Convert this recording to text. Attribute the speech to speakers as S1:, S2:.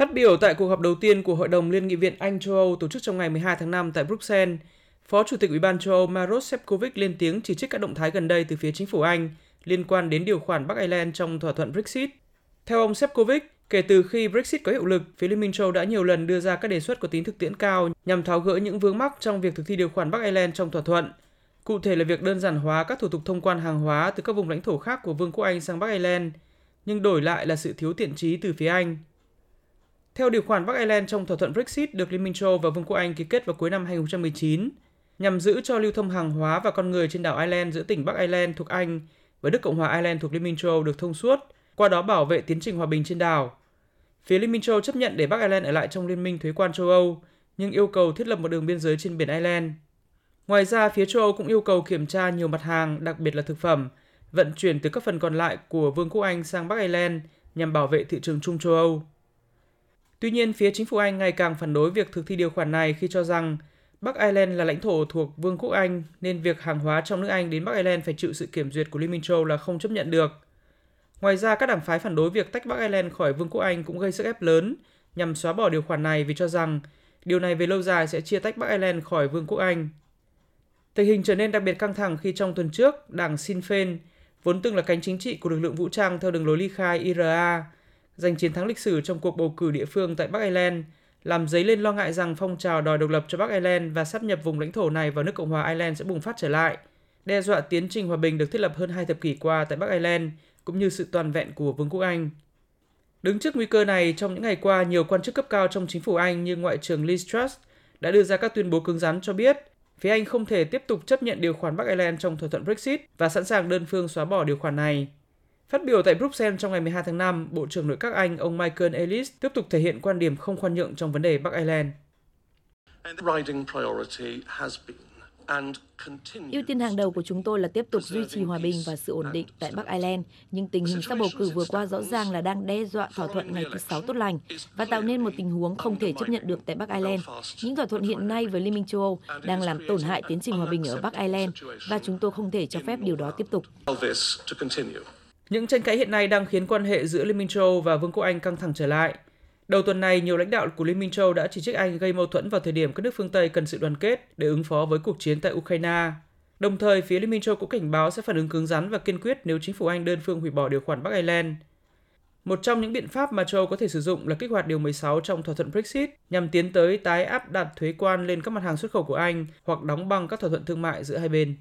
S1: Phát biểu tại cuộc họp đầu tiên của Hội đồng Liên nghị viện Anh châu Âu tổ chức trong ngày 12 tháng 5 tại Bruxelles, Phó Chủ tịch Ủy ban châu Âu Maros Sefcovic lên tiếng chỉ trích các động thái gần đây từ phía chính phủ Anh liên quan đến điều khoản Bắc Ireland trong thỏa thuận Brexit. Theo ông Sefcovic, kể từ khi Brexit có hiệu lực, phía Liên minh châu đã nhiều lần đưa ra các đề xuất có tính thực tiễn cao nhằm tháo gỡ những vướng mắc trong việc thực thi điều khoản Bắc Ireland trong thỏa thuận. Cụ thể là việc đơn giản hóa các thủ tục thông quan hàng hóa từ các vùng lãnh thổ khác của Vương quốc Anh sang Bắc Ireland, nhưng đổi lại là sự thiếu tiện trí từ phía Anh. Theo điều khoản Bắc Ireland trong thỏa thuận Brexit được Liên minh châu và Vương quốc Anh ký kết vào cuối năm 2019, nhằm giữ cho lưu thông hàng hóa và con người trên đảo Ireland giữa tỉnh Bắc Ireland thuộc Anh và Đức Cộng hòa Ireland thuộc Liên minh châu được thông suốt, qua đó bảo vệ tiến trình hòa bình trên đảo. Phía Liên minh châu chấp nhận để Bắc Ireland ở lại trong Liên minh thuế quan châu Âu, nhưng yêu cầu thiết lập một đường biên giới trên biển Ireland. Ngoài ra, phía châu Âu cũng yêu cầu kiểm tra nhiều mặt hàng, đặc biệt là thực phẩm, vận chuyển từ các phần còn lại của Vương quốc Anh sang Bắc Ireland nhằm bảo vệ thị trường chung châu Âu. Tuy nhiên, phía chính phủ Anh ngày càng phản đối việc thực thi điều khoản này khi cho rằng Bắc Ireland là lãnh thổ thuộc Vương quốc Anh nên việc hàng hóa trong nước Anh đến Bắc Ireland phải chịu sự kiểm duyệt của Liên minh châu là không chấp nhận được. Ngoài ra, các đảng phái phản đối việc tách Bắc Ireland khỏi Vương quốc Anh cũng gây sức ép lớn nhằm xóa bỏ điều khoản này vì cho rằng điều này về lâu dài sẽ chia tách Bắc Ireland khỏi Vương quốc Anh. Tình hình trở nên đặc biệt căng thẳng khi trong tuần trước, đảng Sinn Féin, vốn từng là cánh chính trị của lực lượng vũ trang theo đường lối ly khai IRA, giành chiến thắng lịch sử trong cuộc bầu cử địa phương tại Bắc Ireland, làm dấy lên lo ngại rằng phong trào đòi độc lập cho Bắc Ireland và sắp nhập vùng lãnh thổ này vào nước Cộng hòa Ireland sẽ bùng phát trở lại, đe dọa tiến trình hòa bình được thiết lập hơn hai thập kỷ qua tại Bắc Ireland, cũng như sự toàn vẹn của Vương quốc Anh. Đứng trước nguy cơ này, trong những ngày qua, nhiều quan chức cấp cao trong chính phủ Anh như Ngoại trưởng Liz Truss đã đưa ra các tuyên bố cứng rắn cho biết phía Anh không thể tiếp tục chấp nhận điều khoản Bắc Ireland trong thỏa thuận Brexit và sẵn sàng đơn phương xóa bỏ điều khoản này. Phát biểu tại Bruxelles trong ngày 12 tháng 5, Bộ trưởng Nội các Anh ông Michael Ellis tiếp tục thể hiện quan điểm không khoan nhượng trong vấn đề Bắc Ireland.
S2: Ưu tiên hàng đầu của chúng tôi là tiếp tục duy trì hòa bình và sự ổn định tại Bắc Ireland, nhưng tình hình sau bầu cử vừa qua rõ ràng là đang đe dọa thỏa thuận ngày thứ sáu tốt lành và tạo nên một tình huống không thể chấp nhận được tại Bắc Ireland. Những thỏa thuận hiện nay với Liên minh châu Âu đang làm tổn hại tiến trình hòa bình ở Bắc Ireland và chúng tôi không thể cho phép điều đó tiếp tục.
S1: Những tranh cãi hiện nay đang khiến quan hệ giữa Liên minh châu Âu và Vương quốc Anh căng thẳng trở lại. Đầu tuần này, nhiều lãnh đạo của Liên minh châu đã chỉ trích Anh gây mâu thuẫn vào thời điểm các nước phương Tây cần sự đoàn kết để ứng phó với cuộc chiến tại Ukraine. Đồng thời, phía Liên minh châu cũng cảnh báo sẽ phản ứng cứng rắn và kiên quyết nếu chính phủ Anh đơn phương hủy bỏ điều khoản Bắc Ireland. Một trong những biện pháp mà châu có thể sử dụng là kích hoạt điều 16 trong thỏa thuận Brexit nhằm tiến tới tái áp đặt thuế quan lên các mặt hàng xuất khẩu của Anh hoặc đóng băng các thỏa thuận thương mại giữa hai bên.